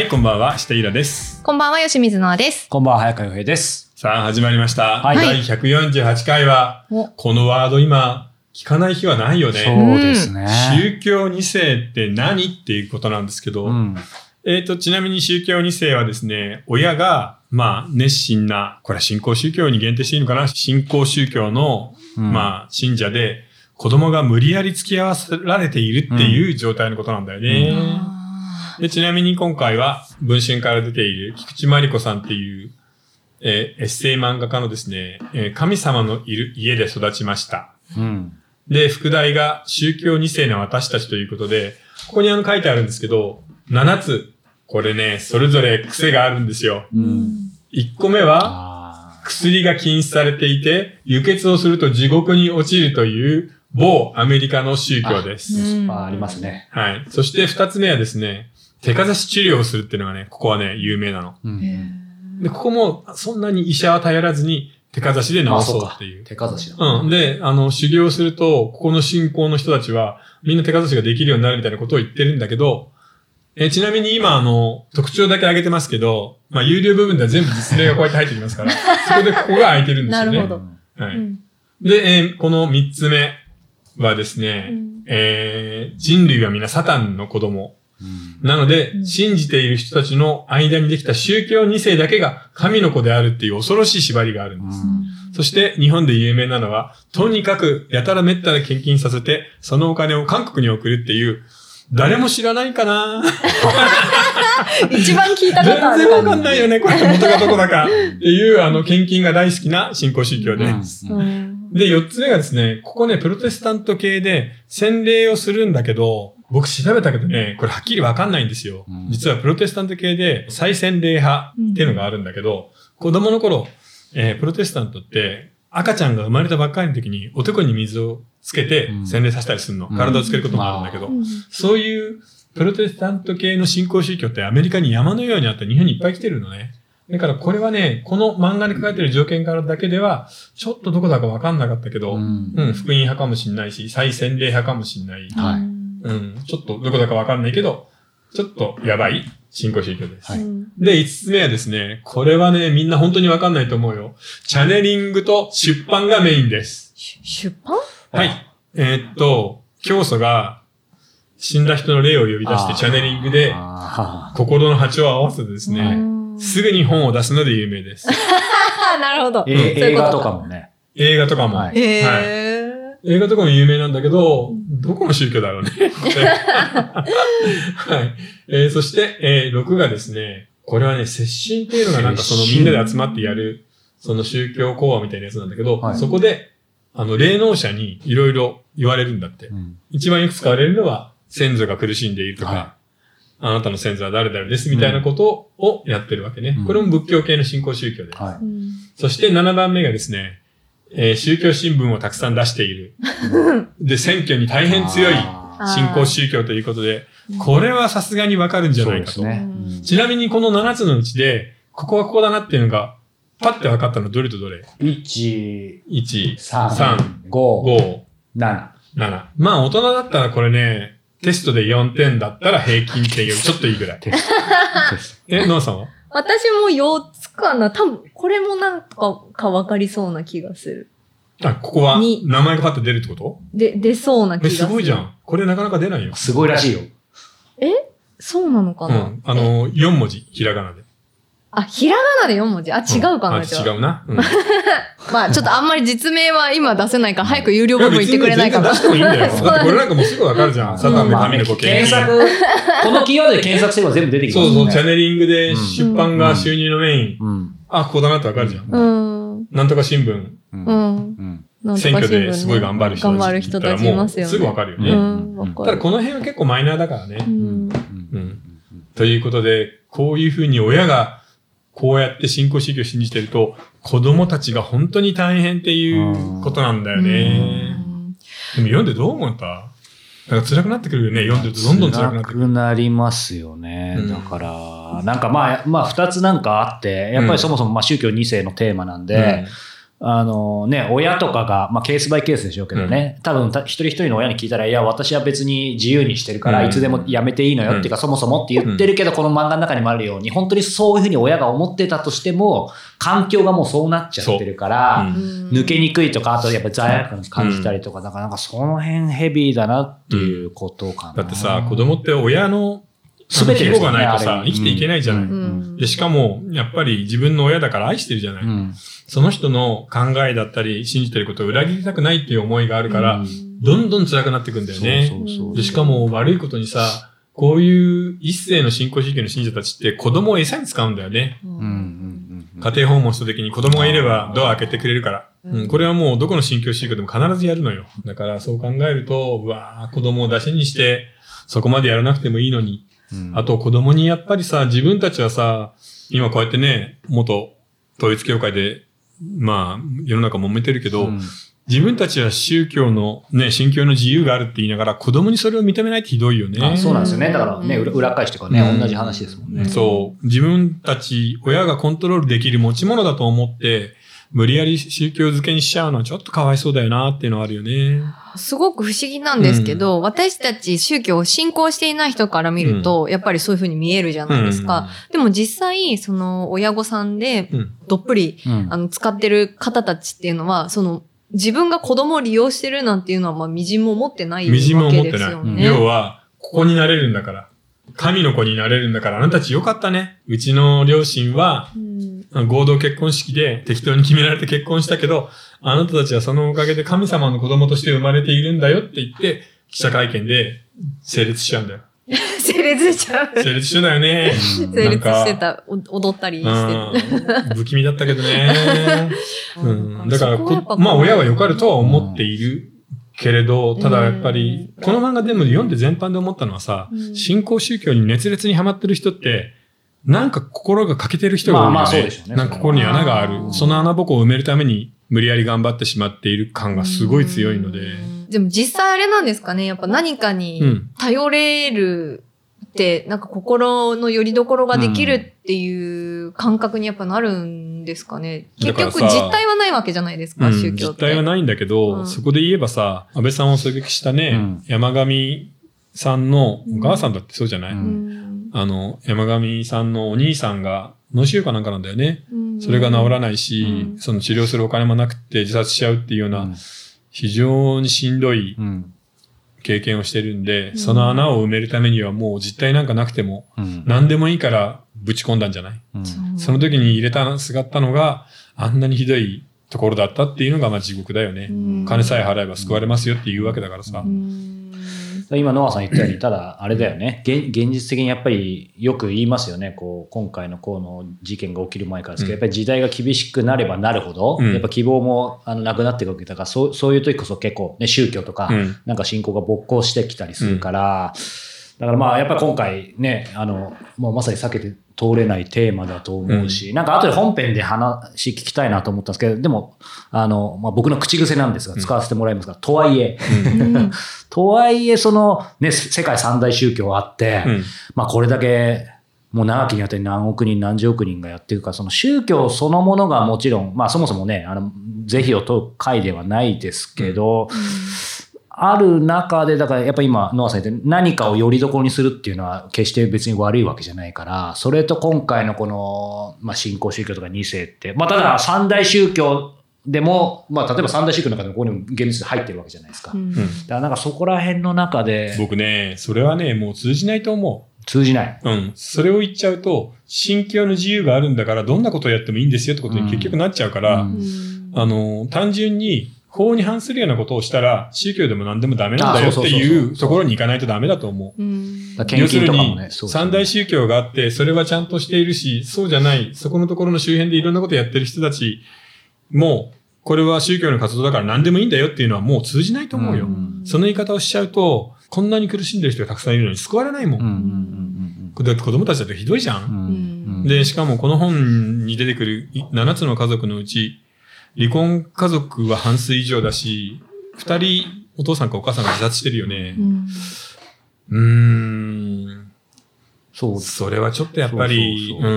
はい、こんばんは、下平です。こんばんは、吉水のあです。こんばんは、早川洋平です。さあ、始まりました。はい第148回は、おこのワード今、聞かない日はないよね。そうですね。宗教2世って何っていうことなんですけど、うん。えっ、と、ちなみに宗教2世はですね、親が、まあ、熱心な、これは信仰宗教に限定していいのかな？信仰宗教の、うんまあ、信者で、子供が無理やり付き合わせられているっていう状態のことなんだよね。あで、ちなみに今回は、文春から出ている菊池真理子さんっていう、えーエッセイ漫画家のですね、えー神様のいる家で育ちました。うん。で、副題が宗教2世の私たちということで、ここにあの書いてあるんですけど、7つ、これね、それぞれ癖があるんですよ。う。んん1個目は、あ薬が禁止されていて、輸血をすると地獄に落ちるという某アメリカの宗教です。うんあ。ありますね。はい。そして2つ目はですね、手かざし治療をするっていうのがね、ここはね、有名なの。うん。で、ここもそんなに医者は頼らずに手かざしで治そうっていう。手かざしだ。うん。で、あの、修行すると、ここの信仰の人たちは、みんな手かざしができるようになるみたいなことを言ってるんだけど、えーちなみに今、あの、特徴だけ挙げてますけど、まあ、有料部分では全部実例がこうやって入ってきますから、そこでここが空いてるんですよね。なるほどはい。うんで、えーこの三つ目はですね、うんえー人類は皆サタンの子供。うん。なので、うん信じている人たちの間にできた宗教2世だけが神の子であるっていう恐ろしい縛りがあるんです。そして、日本で有名なのは、とにかく、やたらめったら献金させて、そのお金を韓国に送るっていう、誰も知らないかな一番聞いた全ことある然わかんないよね、これ元がどこだか。っていう、あの、献金が大好きな信仰宗教です。うんうんで、四つ目がですね、ここね、プロテスタント系で洗礼をするんだけど、僕調べたけどね、これはっきりわかんないんですよ。うん実はプロテスタント系で再洗礼派っていうのがあるんだけど、子供の頃、えープロテスタントって赤ちゃんが生まれたばっかりの時におでこに水をつけてうん洗礼させたりするの。うん体をつけることもあるんだけど、うんそういうプロテスタント系の信仰宗教ってアメリカに山のようにあって日本にいっぱい来てるのね。だからこれはね、この漫画に書かれてる条件からだけでは、ちょっとどこだかわかんなかったけど、うんうん、福音派かもしんないし、再洗礼派かもしんない。はいうん、ちょっとどこだかわかんないけど、ちょっとやばい信仰宗教です。はいうんで、五つ目はですね、これはね、みんな本当にわかんないと思うよ。チャネリングと出版がメインです。し出版？はい。えーっと、教祖が死んだ人の霊を呼び出してチャネリングであ心の波長を合わせてですね、うんすぐに本を出すので有名です。あ なるほど。映画とかもね。映画とかも。はいへはいえ。映画とかも有名なんだけど、どこの宗教だろうね。はい。えーそして、えー6がですね、これはね、接心っていうのがなんかそのみんなで集まってやる、その宗教講話みたいなやつなんだけど、はいそこで、あの、霊能者にいろいろ言われるんだって。うん一番よく使われるのは、先祖が苦しんでいるとか、はあなたの先祖は誰々ですみたいなことをやってるわけね。うんこれも仏教系の信仰宗教です。はうんそして7番目がですね、えー宗教新聞をたくさん出している。で、選挙に大い。変強い信仰宗教ということで、これはさすがにわかるんじゃないかと。そうですね。うんちなみにこの7つのうちで、ここはここだなっていうのが、パッて分かったのどれとどれ？1、?1、3、3、5、5、7。7。まあ大人だったらこれね、テストで4点だったら平均点よりちょっといいぐらい。え、ノアさんは？私も4つかな。多分、これもなんかか分かりそうな気がする。あ、ここはに名前がパッて出るってこと？で、出そうな気え、がする。すごいじゃ。ん。これなかなか出ないよト。。すごいらしいよ。そうなのかな、うん。あの、4文字、ひらがなで。あ、ひらがなで4文字？あ、違うかな、あ、じゃあ違うな。うん。まあ、ちょっとあんまり実名は今出せないから、早く有料部分言ってくれないかな。や別に全然出してもいいんだよ。だってこれなんかもうすぐわかるじゃん。サタンで神の子検索、このキーワードで検索すれば全部出てきますね。そうそう、チャネリングでうん出版が収入のメイン。うん。あ、ここだなってわかるじゃん。うん。なんとか新聞、う。うんん。うん。なんと選か新聞ね挙ですごい頑張る人頑張る人たちいますよね。すぐわかるよね。うん。ただこの辺は結構マイナーだからね。うん。うん。ということで、こういうふうに親がこうやって信仰宗教を信じてると、子供たちが本当に大変っていうことなんだよね。でも読んでどう思った？なんか辛くなってくるよね。読んでるとどんどん辛くなってくる。辛くなりますよね。うんだから、なんかまあ、まあ、二つなんかあって、やっぱりそもそもまあ宗教2世のテーマなんで、あのね、親とかが、まあケースバイケースでしょうけどね、多分た一人一人の親に聞いたら、いや、私は別に自由にしてるから、うん。いつでもやめていいのよっていうか、そもそもって言ってるけど、この漫画の中にもあるように、本当にそういうふうに親が思ってたとしても、環境がもうそうなっちゃってるから、そう。抜けにくいとか、あとやっぱ罪悪感感じたりとか、だからなんかその辺ヘビーだなっていうことかな。だってさ、子供って親の全てですよねがないとさ、生きていけないじゃない。うんうんで、しかも、やっぱり自分の親だから愛してるじゃない。うんその人の考えだったり、信じてることを裏切りたくないっていう思いがあるから、うんどんどん辛くなっていくんだよね。そうそうそうで、しかも悪いことにさ、こういう一世の信仰宗教の信者たちって子供を餌に使うんだよね。家庭訪問した時に子供がいればドア開けてくれるから。うんうん、これはもうどこの信教宗教でも必ずやるのよ。だからそう考えると、うわー子供を出しにして、そこまでやらなくてもいいのに。うんあと子供にやっぱりさ、自分たちはさ、今こうやってね、元統一教会で、まあ、世の中揉めてるけど、うん自分たちは宗教のね、信教の自由があるって言いながら、子供にそれを認めないってひどいよね。あそうなんですよね。だからね、裏返してからね、うん同じ話ですもんね。そう。自分たち、親がコントロールできる持ち物だと思って、無理やり宗教付けにしちゃうのはちょっとかわいそうだよなっていうのはあるよね。すごく不思議なんですけど、私たち宗教を信仰していない人から見ると、やっぱりそういう風に見えるじゃないですか。でも実際、その親御さんでうん。どっぷり、うんあの、使ってる方たちっていうのは、その、自分が子供を利用してるなんていうのは、まあ、みじんも持ってないわみじんもけ思ってない。ですよね。要は、ここになれるんだから。神の子になれるんだから、あなたたちよかったね。うちの両親は、うん合同結婚式で適当に決められて結婚したけど、あなたたちはそのおかげで神様の子供として生まれているんだよって言って、記者会見で成立しちゃうんだよ。成立しちゃう。成立してたよね。成立してた。お踊ったりしてうん。不気味だったけどね。うん。だからまあ親は良かるとは思っているけれど、ただやっぱり、この漫画でも読んで全般で思ったのはさう、ん新興宗教に熱烈にハマってる人って、なんか心が欠けてる人が多いよね。まあまあそうでしょうねなんか心に穴がある。その穴ぼこを埋めるために無理やり頑張ってしまっている感がすごい強いので。でも実際あれなんですかね。やっぱ何かうにん頼れるって、なんか心の拠り所ができるっていう感覚にやっぱなるんですかね。結局だからさ実態はないわけじゃないですか、うん宗教って。実態はないんだけど、うんそこで言えばさ、安倍さんを狙撃したね、うん山上さんのお母さんだってそうじゃない、うんうんあの、山上さんのお兄さんが脳腫瘍かなんかなんだよね。うん。それが治らないし、うん。その治療するお金もなくて自殺しちゃうっていうような、非常にしんどいうん。経験をしてるんで、うん。その穴を埋めるためにはもう実態なんかなくても、うん。何でもいいからぶち込んだんじゃない、うん。その時に入れた、すがったのが、あんなにひどいところだったっていうのがまあ地獄だよね。うん。金さえ払えば救われますよっていうわけだからさ。うん今、ノアさん言ったように、ただ、あれだよね。現、現実的にやっぱりよく言いますよね、こう今回のこの事件が起きる前からですけど、うん。やっぱり時代が厳しくなればなるほど、うん。やっぱ希望もあのなくなっていくわけだから、そうそういう時こそ結構、ね、宗教とか、うん。なんか信仰が勃興してきたりするから、だからまあやっぱり今回ね、あの、もうまさに避けて通れないテーマだと思うし、なんか後で本編で話聞きたいなと思ったんですけど、でも、あの、まあ僕の口癖なんですが、使わせてもらいますが、とはいえ、うん。とはいえ、その、ね、世界三大宗教あって、うん。まあこれだけ、もう長きにわたり何億人何十億人がやってるから、その宗教そのものがもちろん、まあそもそもね、あの、是非を問う回ではないですけど、ある中で、だからやっぱ今、ノアさん言って何かをよりどころにするっていうのは決して別に悪いわけじゃないから、それと今回のこの、まあ新興宗教とか2世って、まあただ三大宗教でも、まあ例えば三大宗教の中でもここにも現実で入ってるわけじゃないですか。だうんうんからなんかそこら辺の中で僕ね、それはね、もう通じないと思通じない。う。うん。それを言っちゃうと、信教の自由があるんだから、どんなことをやってもいいんですよってことに結局なっちゃうから、うんあの、単純に法に反するようなことをしたら、宗教でも何でもダメなんだよっていそううところに行かないとダメだと思う。うんだから献金とかもね、そうですよね三大宗教があって、それはちゃんとしているし、そうじゃない、そこのところの周辺でいろんなことやってる人たちも、これは宗教の活動だから何でもいいんだよっていうのはもう通じないと思うよ。うんその言い方をしちゃうと、こんなに苦しんでる人がたくさんいるのに救われないもん。だって子供たちだってひどいじゃん。うんうんうんで、しかもこの本に出てくる7つの家族のうち、離婚家族は半数以上だし、2人お父さんかお母さんが自殺してるよねう。んうーん。そうそれはちょっとやっぱり、そうそうそうう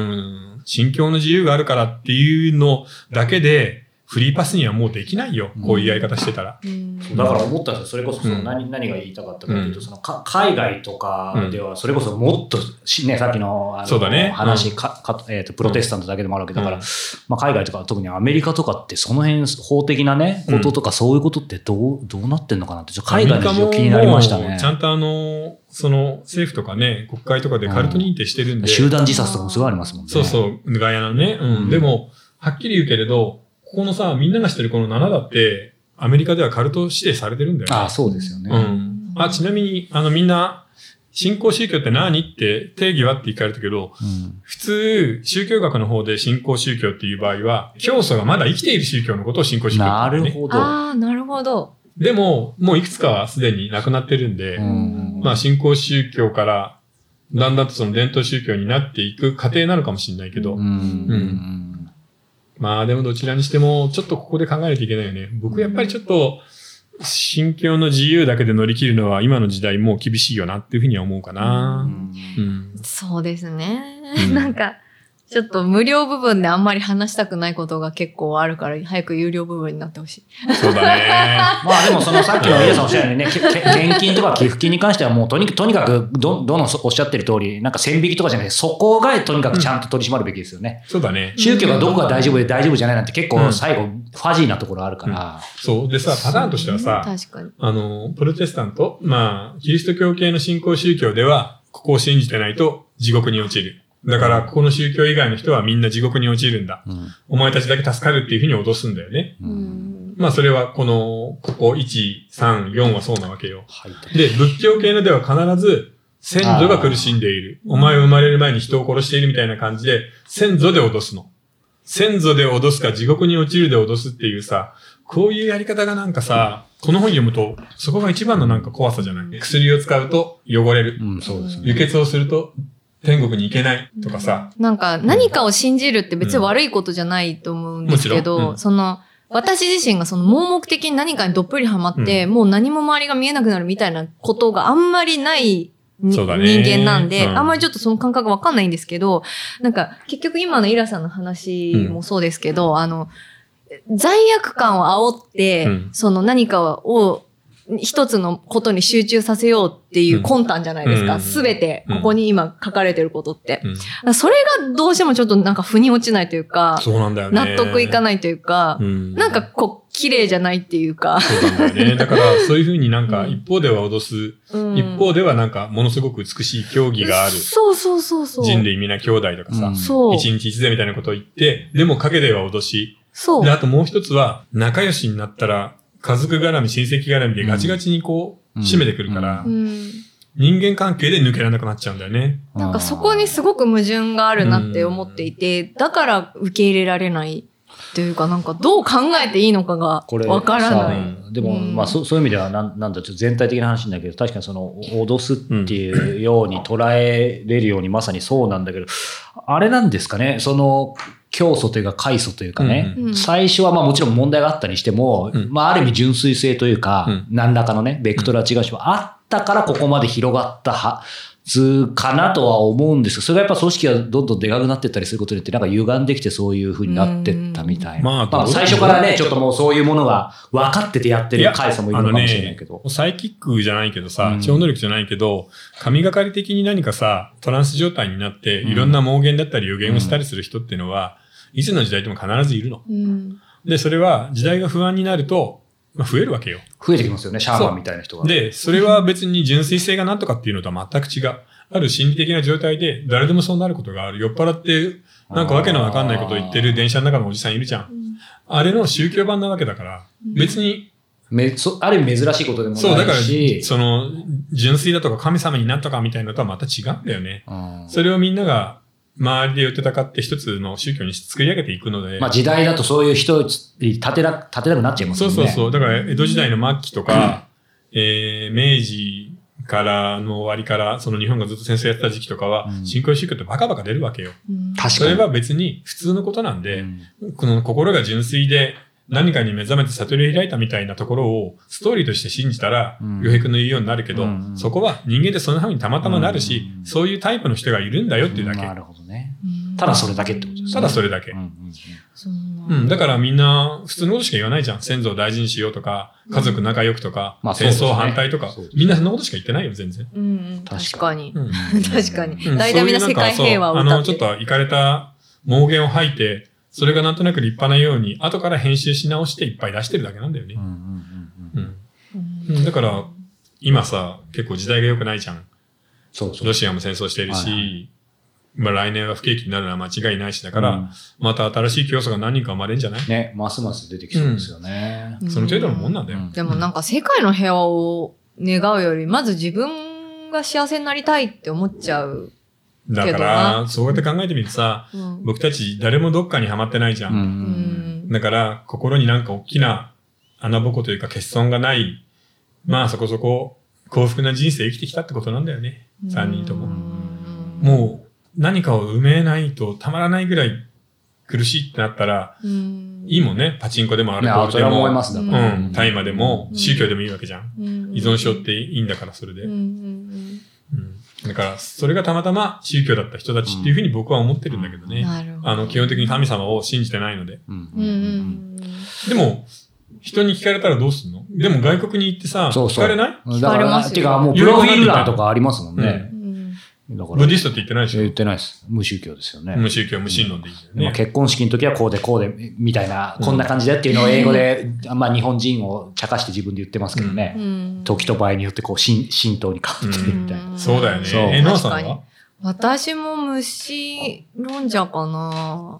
ん。信教の自由があるからっていうのだけで、フリーパスにはもうできないよ。こういうやり方してたら。うんだから思ったんですよ。それこそそのうん何,、何が言いたかったかというと、うんそのか海外とかでは、それこそもっとし、ね、さっきのあのそうだね話、かかえーと、プロテスタントだけでもあるわけだから、うんまあ、海外とか特にアメリカとかってその辺法的なね、こととかそういうことってどう、どうなってんのかなって、ちょっと海外の事情気になりましたね。ちゃんとあの、その政府とかね、国会とかでカルト認定してるんで。集団自殺とかもすごいありますもんね。そうそう、ガヤのね。うん。うんでも、はっきり言うけれど、ここのさ、みんなが知ってるこの7だって、アメリカではカルト指定されてるんだよね。ああ、そうですよね。うん。あ、ちなみに、あのみんな、信仰宗教って何って定義はって聞かれたけど、うん普通、宗教学の方で信仰宗教っていう場合は、教祖がまだ生きている宗教のことを信仰宗教ってな。るほど。ああ、なるほど。でも、もういくつかはすでに亡くなってるんで、うんまあ信仰宗教から、だんだんとその伝統宗教になっていく過程なのかもしれないけど、うんうんまあでもどちらにしても、ちょっとここで考えないといけないよね。僕やっぱりちょっと、信教の自由だけで乗り切るのは今の時代もう厳しいよなっていうふうには思うかな。うん。そうですね。うんなんか、ちょっと無料部分であんまり話したくないことが結構あるから、早く有料部分になってほしい。そうだね。まあでもそのさっきの皆さんおっしゃるようにね、けけ献金とか寄付金に関してはもうとにとにかくど、どのおっしゃってる通り、なんか線引きとかじゃなくて、そこがとにかくちゃんと取り締まるべきですよね。そうだね。宗教がどこが大丈夫で大丈夫じゃないなんて結うん構最後ファジーなところあるから。そう。でさ、パターンとしてはさ、確かに。あの、プロテスタント、まあ、キリスト教系の信仰宗教では、ここを信じてないと地獄に落ちる。だから、ここの宗教以外の人はみんな地獄に落ちるんだ。うんお前たちだけ助かるっていうふうに脅すんだよね。ううんん。まあ、それはこの、ここ1、3、4はそうなわけよ。はいで、仏教系のでは必ず、先祖が苦しんでいる。お前は生まれる前に人を殺しているみたいな感じで、先祖で脅すの。先祖で脅すか地獄に落ちるで脅すっていうさ、こういうやり方がなんかさ、この本読むと、そこが一番のなんか怖さじゃない？薬を使うと汚れる。うん、そうですね。輸血をすると天国に行けないとかさ。なんか、何かを信じるって別に悪いことじゃないと思うんですけど、うん。その、私自身がその盲目的に何かにどっぷりハマって、もう何も周りが見えなくなるみたいなことがあんまりない人間なんで、うん。あんまりちょっとその感覚わかんないんですけど、なんか結局今のイラさんの話もそうですけど、あの、罪悪感を煽って、うん。その何かを一つのことに集中させようっていう魂胆じゃないですか。うんすべ、て、ここに今書かれてることって。それがどうしてもちょっとなんか腑に落ちないというか、そうなんだよね。納得いかないというか、うんなんかこう、綺麗じゃないっていうか、そうなんだよね。だから、そういうふうになんか、一方では脅す、うん一方ではなんか、ものすごく美しい競技がある。そうそうそうそう。人類皆兄弟とかさ。一日一勢みたいなことを言って、でも陰では脅し。そうで、。あともう一つは、仲良しになったら、家族絡み、親戚絡みでガチガチにこう、うん締めてくるからう、ん。人間関係で抜けられなくなっちゃうんだよね。なんかそこにすごく矛盾があるなって思っていて、だから受け入れられないというか、なんかどう考えていいのかがこれわからない。さでも、うん。まあそそういう意味ではなんなんだちょっと全体的な話なんだけど確かにその脅すっていうように捉えれるようにまさにそうなんだけどあれなんですかね？その教祖というか開祖というかね、うん。うん。最初はまあもちろん問題があったにしても、うん。まあある意味純粋性というか、うん何らかのねベクトルは違うしもあったからここまで広がったはずかなとは思うんですけどそれがやっぱ組織がどんどんでかくなっていったりすることによってなんか歪んできてそういう風になってったみたいな。うん。まあどう最初からねちょっともうそういうものが分かっててやってる会社もいるのかもしれないけど。ねサイキックじゃないけどさ、うん。超能力じゃないけど、神がかり的に何かさ、トランス状態になって、うん。いろんな妄言だったり予言をしたりする人っていうのは、いつの時代でも必ずいるの。うんで、それは時代が不安になると、まあ、増えるわけよ。増えてきますよね、シャーマンみたいな人が。で、それは別に純粋性が何とかっていうのとは全く違う。ある心理的な状態で誰でもそうなることがある。酔っ払って、なんかわけのわかんないことを言ってる電車の中のおじさんいるじゃん。あれの宗教版なわけだから、別に、めそある意味珍しいことでもそう、だから、ないし、その、純粋だとか神様になったかみたいなのとはまた違うんだよね。うんそれをみんなが周りで寄ってたかって一つの宗教に作り上げていくので。まあ時代だとそういう人立てな立てなくなっちゃいますよね。そうそうそう。だから、江戸時代の末期とか、えー明治からの終わりから、その日本がずっと戦争やってた時期とかは、うん新興宗教ってバカバカ出るわけよ。うん確かに。それは別に普通のことなんで、うんこの心が純粋で何かに目覚めて悟りを開いたみたいなところをストーリーとして信じたら、うん洋平君の言うようになるけど、うんそこは人間でそんな風にたまたまなるし、うんそういうタイプの人がいるんだよっていうだけ。なるほどね。うんただそれだけってことですね。ただそれだけうん。だからみんな、普通のことしか言わないじゃん。先祖を大事にしようとか、家族仲良くとか、まあそうですね戦争反対とかそうで。すみんなそんなことしか言ってないよ、全然。うんうん、確かに。うん。確かに。うん大体みんな世界平和をそういうなんかそうあの、歌ってちょっと行かれた盲言を吐いて、それがなんとなく立派なように、後から編集し直していっぱい出してるだけなんだよねだから、今さ、結構時代が良くないじゃん。そうそう。ロシアも戦争してるはいはし、まあ来年は不景気になるのは間違いないしだから、うんまた新しい競争が何人か生まれるんじゃない？ね、ますます出てきそうですよね。うんその程度のもんなんだよ。うんでもなんか世界の平和を願うより、まず自分が幸せになりたいって思っちゃう。だから、そうやって考えてみるとさ、うん。僕たち誰もどっかにはまってないじゃ。うんんううんんだから、心になんか大きな穴ぼこというか欠損がない、まあそこそこ幸福な人生生きてきたってことなんだよね。3人とも。もう何かを埋めないとたまらないぐらい苦しいってなったら、うん、いいもんね。パチンコでもアルコーいや、ルでも、ます。だかうん、大麻でもうん宗教でもいいわけじゃん。うん依存症っていいんだから、それで。うんだから、それがたまたま宗教だった人たちっていうふうに僕は思ってるんだけどうんね。なるほど。あの、基本的に神様を信じてないので。うんうんうんでも、人に聞かれたらどうすんの？でも外国に行ってさ、そうそう。聞かれない？だか聞かれまら、すよてかもうプロフィール欄とかありますもんねう。んだから。ブディストって言ってないでしょ？言ってないです。無宗教ですよね。無宗教、無神論でいいんだまあよね。結婚式の時はこうでこうでみたいな、うんこんな感じでっていうのを英語で、まあ日本人を茶化して自分で言ってますけどうね。ん時と場合によってこう神神道に変わってるみたいな。うんそうだよね。そうえ、ノアさん確かには？私も虫論者かな。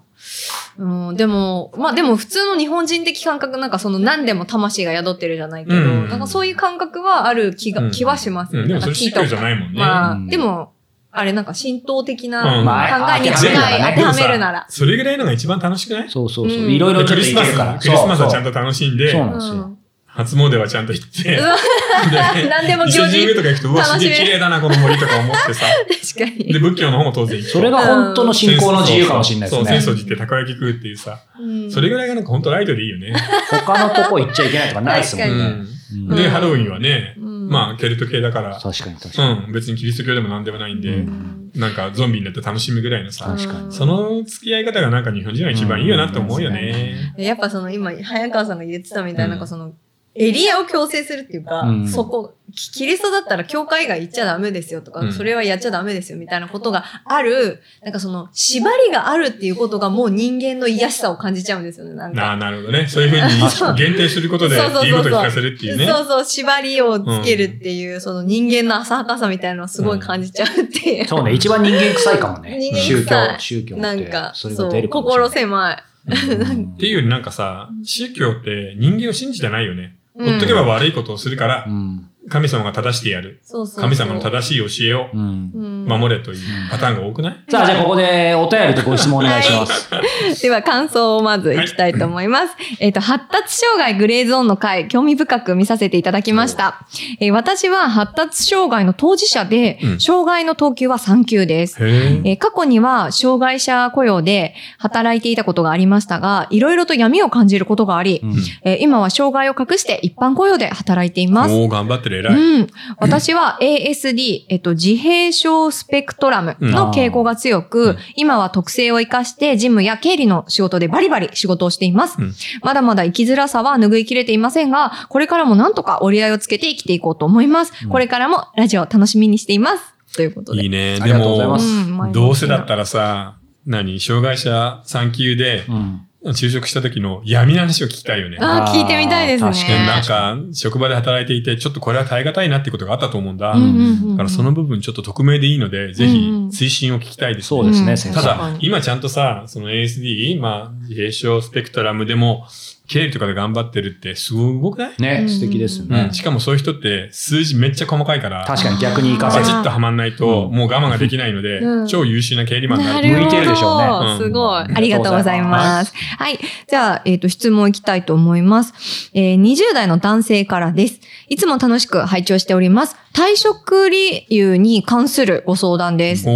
うん、でも、まあでも普通の日本人的感覚なんかその何でも魂が宿ってるじゃないけど、うんなんかそういう感覚はある気が、うん気はしますうん、でもそれ宗教じゃい。ないもんね。まあ、うんでも、あれなんか神道的なうん考えに近い、まあ当てはめるなら。それぐらいのが一番楽しくない？そうそうそう。うんいろいろクリスマスクリスマスはちゃんと。と楽しんでそう、なんですよ。初詣はちゃんと行って、何でも伊勢行事神宮とか行くと、うわ、すげえ綺麗だな、この森とか思ってさ。確かに。で、仏教の方も当然行くと。それが本当の信仰の自由かもしれないですそう、ね。浅草寺ってたこ焼き食うっていうさ、うんそれぐらいがなんか本当ライトでいいよね。他のとこ行っちゃいけないとかないですもんね。で、ハロウィンはね、うんまあ、ケルト系だから、確かに確かに。うん、別にキリスト教でも何でもないんで、うんなんかゾンビになって楽しむぐらいのさ、確かに。その付き合い方がなんか日本人は一番いいよなって思うよね。やっぱその今、早川さんが言ってたみたいな、うんなんかその、エリアを強制するっていうか、うんそこ、キキリストだったら教会が行っちゃダメですよとか、うんそれはやっちゃダメですよみたいなことがある、なんかその、縛りがあるっていうことがもう人間の癒しさを感じちゃうんですよね、なんなあ、か。なるほどね。そういうふうに限定することでそうそうそうそう言うことを聞かせるっていうね。そうそう、縛りをつけるっていう、その人間の浅はかさみたいなのをすごい感じちゃうっていう。そうね、一番人間臭いかもね。人間宗臭い教、宗教って。なんか、そう、心狭い。うんっていうよりなんかさ、宗教って人間を信じてないよね。ほっとけば悪いことをするからう、ん。神様が正してやる。そうそうそう。神様の正しい教えを守れというパターンが多くない？さあ、じゃあここでお便りとご質問お願いします。では感想をまずいきたいと思います。えっ、と、発達障害グレーゾーンの回、興味深く見させていただきました。えー私は発達障害の当事者で、うん障害の等級は3級です。へえー過去には障害者雇用で働いていたことがありましたが、いろいろと闇を感じることがあり、うんえー今は障害を隠して一般雇用で働いています。おー、頑張ってる、偉い。うん。私は ASD、えっと、自閉症スペクトラムの傾向が強く、うん今は特性を活かして事務や経理の仕事でバリバリ仕事をしています。うんまだまだ生きづらさは拭いきれていませんが、これからもなんとか折り合いをつけて生きていこうと思います。うんこれからもラジオを楽しみにしています。ということで。いいね。ありでもがとうございま、すうん前向きなどうせだったらさ、何？障害者3級でうん。就職した時の闇の話を聞きたいよね。あー聞いてみたいですね。確かになんか、職場で働いていて、ちょっとこれは耐え難いなってことがあったと思うんだ。うんうんうんうんだからその部分ちょっと匿名でいいので、ぜひ推進を聞きたいですね。そうですね。ただ今ちゃんとさ、その ASD、まあ、自閉症スペクトラムでも、経理とかで頑張ってるってすごくない？ね、素敵ですよねうん。。しかもそういう人って数字めっちゃ細かいから、確かに逆に活かせるバチ。ッとはまんないと、うんもう我慢ができないので、うん超優秀な経理マンになる。向いてるでしょうねうんすごい。うんありがとうございます。はい。じゃあ、えっ、と、質問いきたいと思います。えー20代の男性からです。いつも楽しく拝聴しております。退職理由に関するご相談です。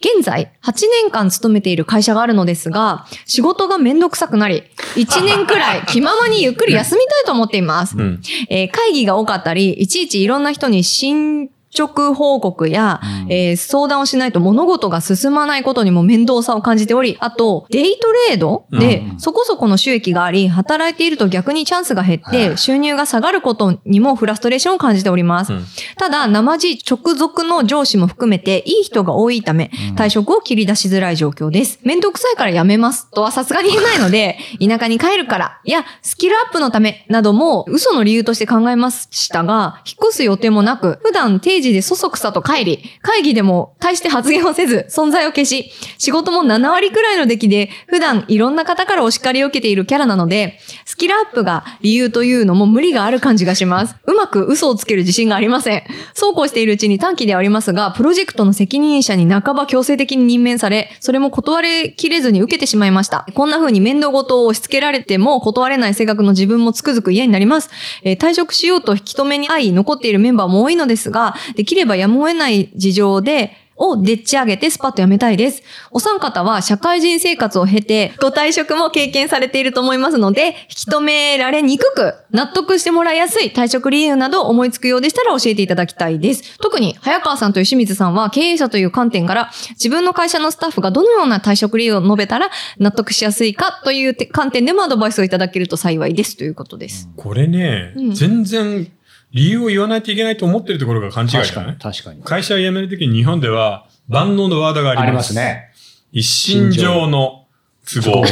現在、8年間勤めている会社があるのですが、仕事がめんどくさくなり、1年くらい気ままにゆっくり休みたいと思っています。うん。えー会議が多かったり、いちいちいろんな人に進直報告や、うん。えー相談をしないと物事が進まないことにも面倒さを感じており、あと、デイトレードでうん。そこそこの収益があり、働いていると逆にチャンスが減っはて、い。収入が下がることにもフラストレーションを感じております。うん。ただ、生地直属の上司も含めて、いい人が多いため、うん。退職を切り出しづらい状況です。めんどくさいから辞めますとはさすがに言えないので、田舎に帰るから、いや、スキルアップのためなども嘘の理由として考えましたが、引っ越す予定もなく、普段定時でそそくさと帰り、会議でも大して発言をせず、存在を消し、仕事も7割くらいの出来で、普段いろんな方からお叱りを受けているキャラなので、スキルアップが理由というのも無理がある感じがします。うまく嘘をつける自信がありません。そうこうしているうちに短期ではありますが、プロジェクトの責任者に半ば強制的に任命され、それも断れきれずに受けてしまいました。こんな風に面倒事を押し付けられても断れない性格の自分もつくづく嫌になります。えー退職しようと引き止めに会い、残っているメンバーも多いのですが、できればやむを得ない事情で、をでっち上げてスパッと辞めたいです。お三方は社会人生活を経て、ご退職も経験されていると思いますので、引き止められにくく、納得してもらいやすい退職理由など思いつくようでしたら教えていただきたいです。特に、早川さんと吉水さんは経営者という観点から、自分の会社のスタッフがどのような退職理由を述べたら納得しやすいかという観点でもアドバイスをいただけると幸いですということです。これね、うん全然理由を言わないといけないと思ってるところが勘違い確かに、だね。確かに。会社を辞めるときに日本では万能のワードがあります。あります。ね。一身上の都合。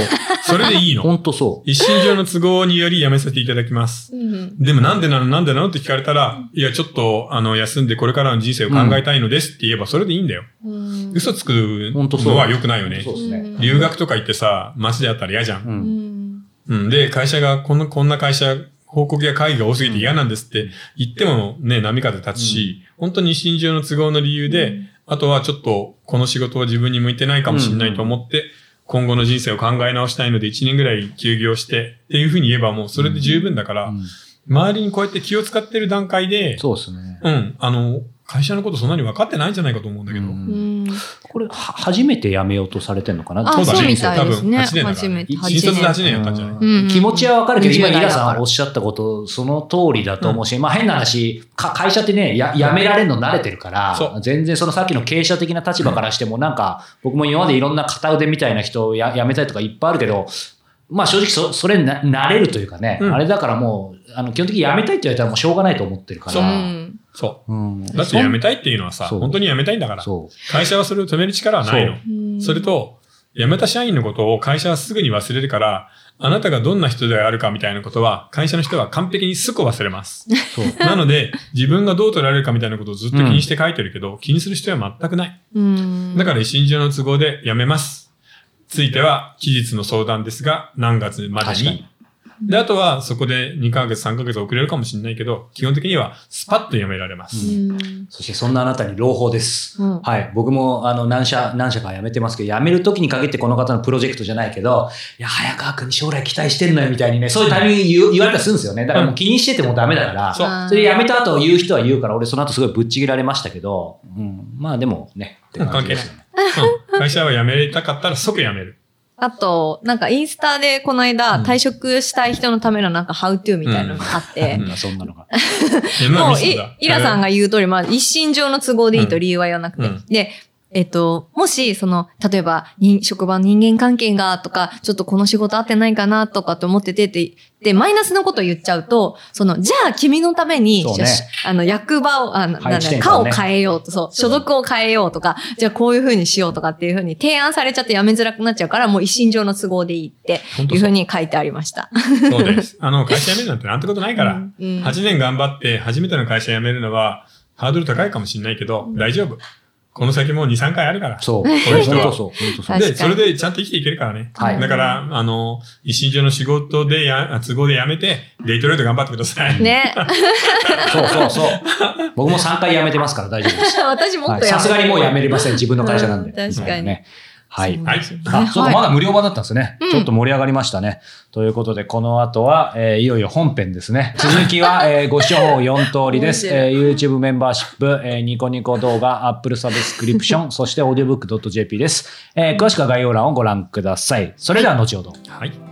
それでいいの？本当そう。一身上の都合により辞めさせていただきます。でもなんでなの？なんでなの？って聞かれたら、いや、ちょっと、あの、休んでこれからの人生を考えたいのですって言えばそれでいいんだよ。嘘つく。のは良くないよねそう。ですね。留学とか行ってさ、街であったら嫌じゃ。うんん。うん。で、会社が、こんな、こんな会社、報告や会議が多すぎて嫌なんですって言ってもね、波風立つし、本当に一身上の都合の理由で、あとはちょっと、この仕事は自分に向いてないかもしれないと思って、今後の人生を考え直したいので1年ぐらい休業してっていうふうに言えばもうそれで十分だから、うん。周りにこうやって気を使ってる段階で、そうですね。うん、あの、会社のことそんなに分かってないんじゃないかと思うんだけど。これ、は初めて辞めようとされてんのかな？あ、そうだねそうみたいですね。多分8年だから初めて。新卒で8年やったんじゃない？うん気持ちはわかるけど、今、20イラ代だから。さんおっしゃったこと、その通りだと思うし、まあ変な話、か会社ってね、や辞められるの慣れてるかそら、全然そのさっきの経営者的な立場からしても、なんか、僕も今までいろんな片腕みたいな人をや辞めたいとかいっぱいあるけど、まあ正直そそれな慣れるというかね、うん。あれだからもう、あの基本的に辞めたいって言われたらもうしょうがないと思ってるかそうら。うん。だって辞めたいっていうのはさ、本当に辞めたいんだから。会社はそれを止める力はないの。うんそれと、辞めた社員のことを会社はすぐに忘れるから、あなたがどんな人であるかみたいなことは、会社の人は完璧にすぐ忘れます。そう。なので、自分がどう取られるかみたいなことをずっと気にして書いてるけど、気にする必要は全くない。うんだから一身上の都合で辞めます。ついては、期日の相談ですが、何月までに。で、あとは、そこで2ヶ月、3ヶ月遅れるかもしれないけど、基本的には、スパッと辞められます。うんそしてそんなあなたに朗報です。うんはい。僕もあの何社、何社か辞めてますけど、辞める時に限ってこの方のプロジェクトじゃないけど、いや、早川君に将来期待してんのよみたいにね、そういうタイミング言われたりするんですよね。だからもう気にしててもダメだから、そうそれで辞めた後言う人は言うから、俺その後すごいぶっちぎられましたけど、うん。まあでもね、って感じですよね。うん会社は辞めたかったら即辞める。あと、なんかインスタでこの間うん。退職したい人のためのなんかハウトゥーみたいなのがあって、う んそんなのが。もうイラさんが言う通り、まあ、一身上の都合でいいと理由は言わなくて。うん。で、えっと、もし、その、例えば、に職場の人間関係がとか、ちょっとこの仕事合ってないかなとかと思っててって、で、マイナスのことを言っちゃうと、その、じゃあ君のために、ねああの、役場を、あの、配なんだ、課を変えようと、そう、所属を変えようとか、じゃあこういう風にしようとかっていう風に提案されちゃってやめづらくなっちゃうから、もう一身上の都合でいいっていう本当そう風に書いてありました。そうです。あの、会社辞めるなんてなんてことないから。うんうん8年頑張って初めての会社辞めるのは、ハードル高いかもしれないけど、大丈夫。この先も2、3回あるから。そう。こ人は本当そう。本当そう。で、それでちゃんと生きていけるからね。はいだから、あの、一身上の仕事でや、あ都合で辞めて、デイトレード頑張ってください。ね。そうそうそう。僕も3回辞めてますから大丈夫です。私もっとはいさすがにもう辞めれません。自分の会社なんで。う ん確かにね。はい。はい。あ、そうか、まだ無料版だったんですね。うんちょっと盛り上がりましたね。ということで、この後は、えーいよいよ本編ですね。続きは、えーご視聴4通りです。えー YouTube メンバーシップ、えーニコニコ動画、Apple サブスクリプション、そして audiobook.jp です。えー詳しくは概要欄をご覧ください。それでは後ほど。はい。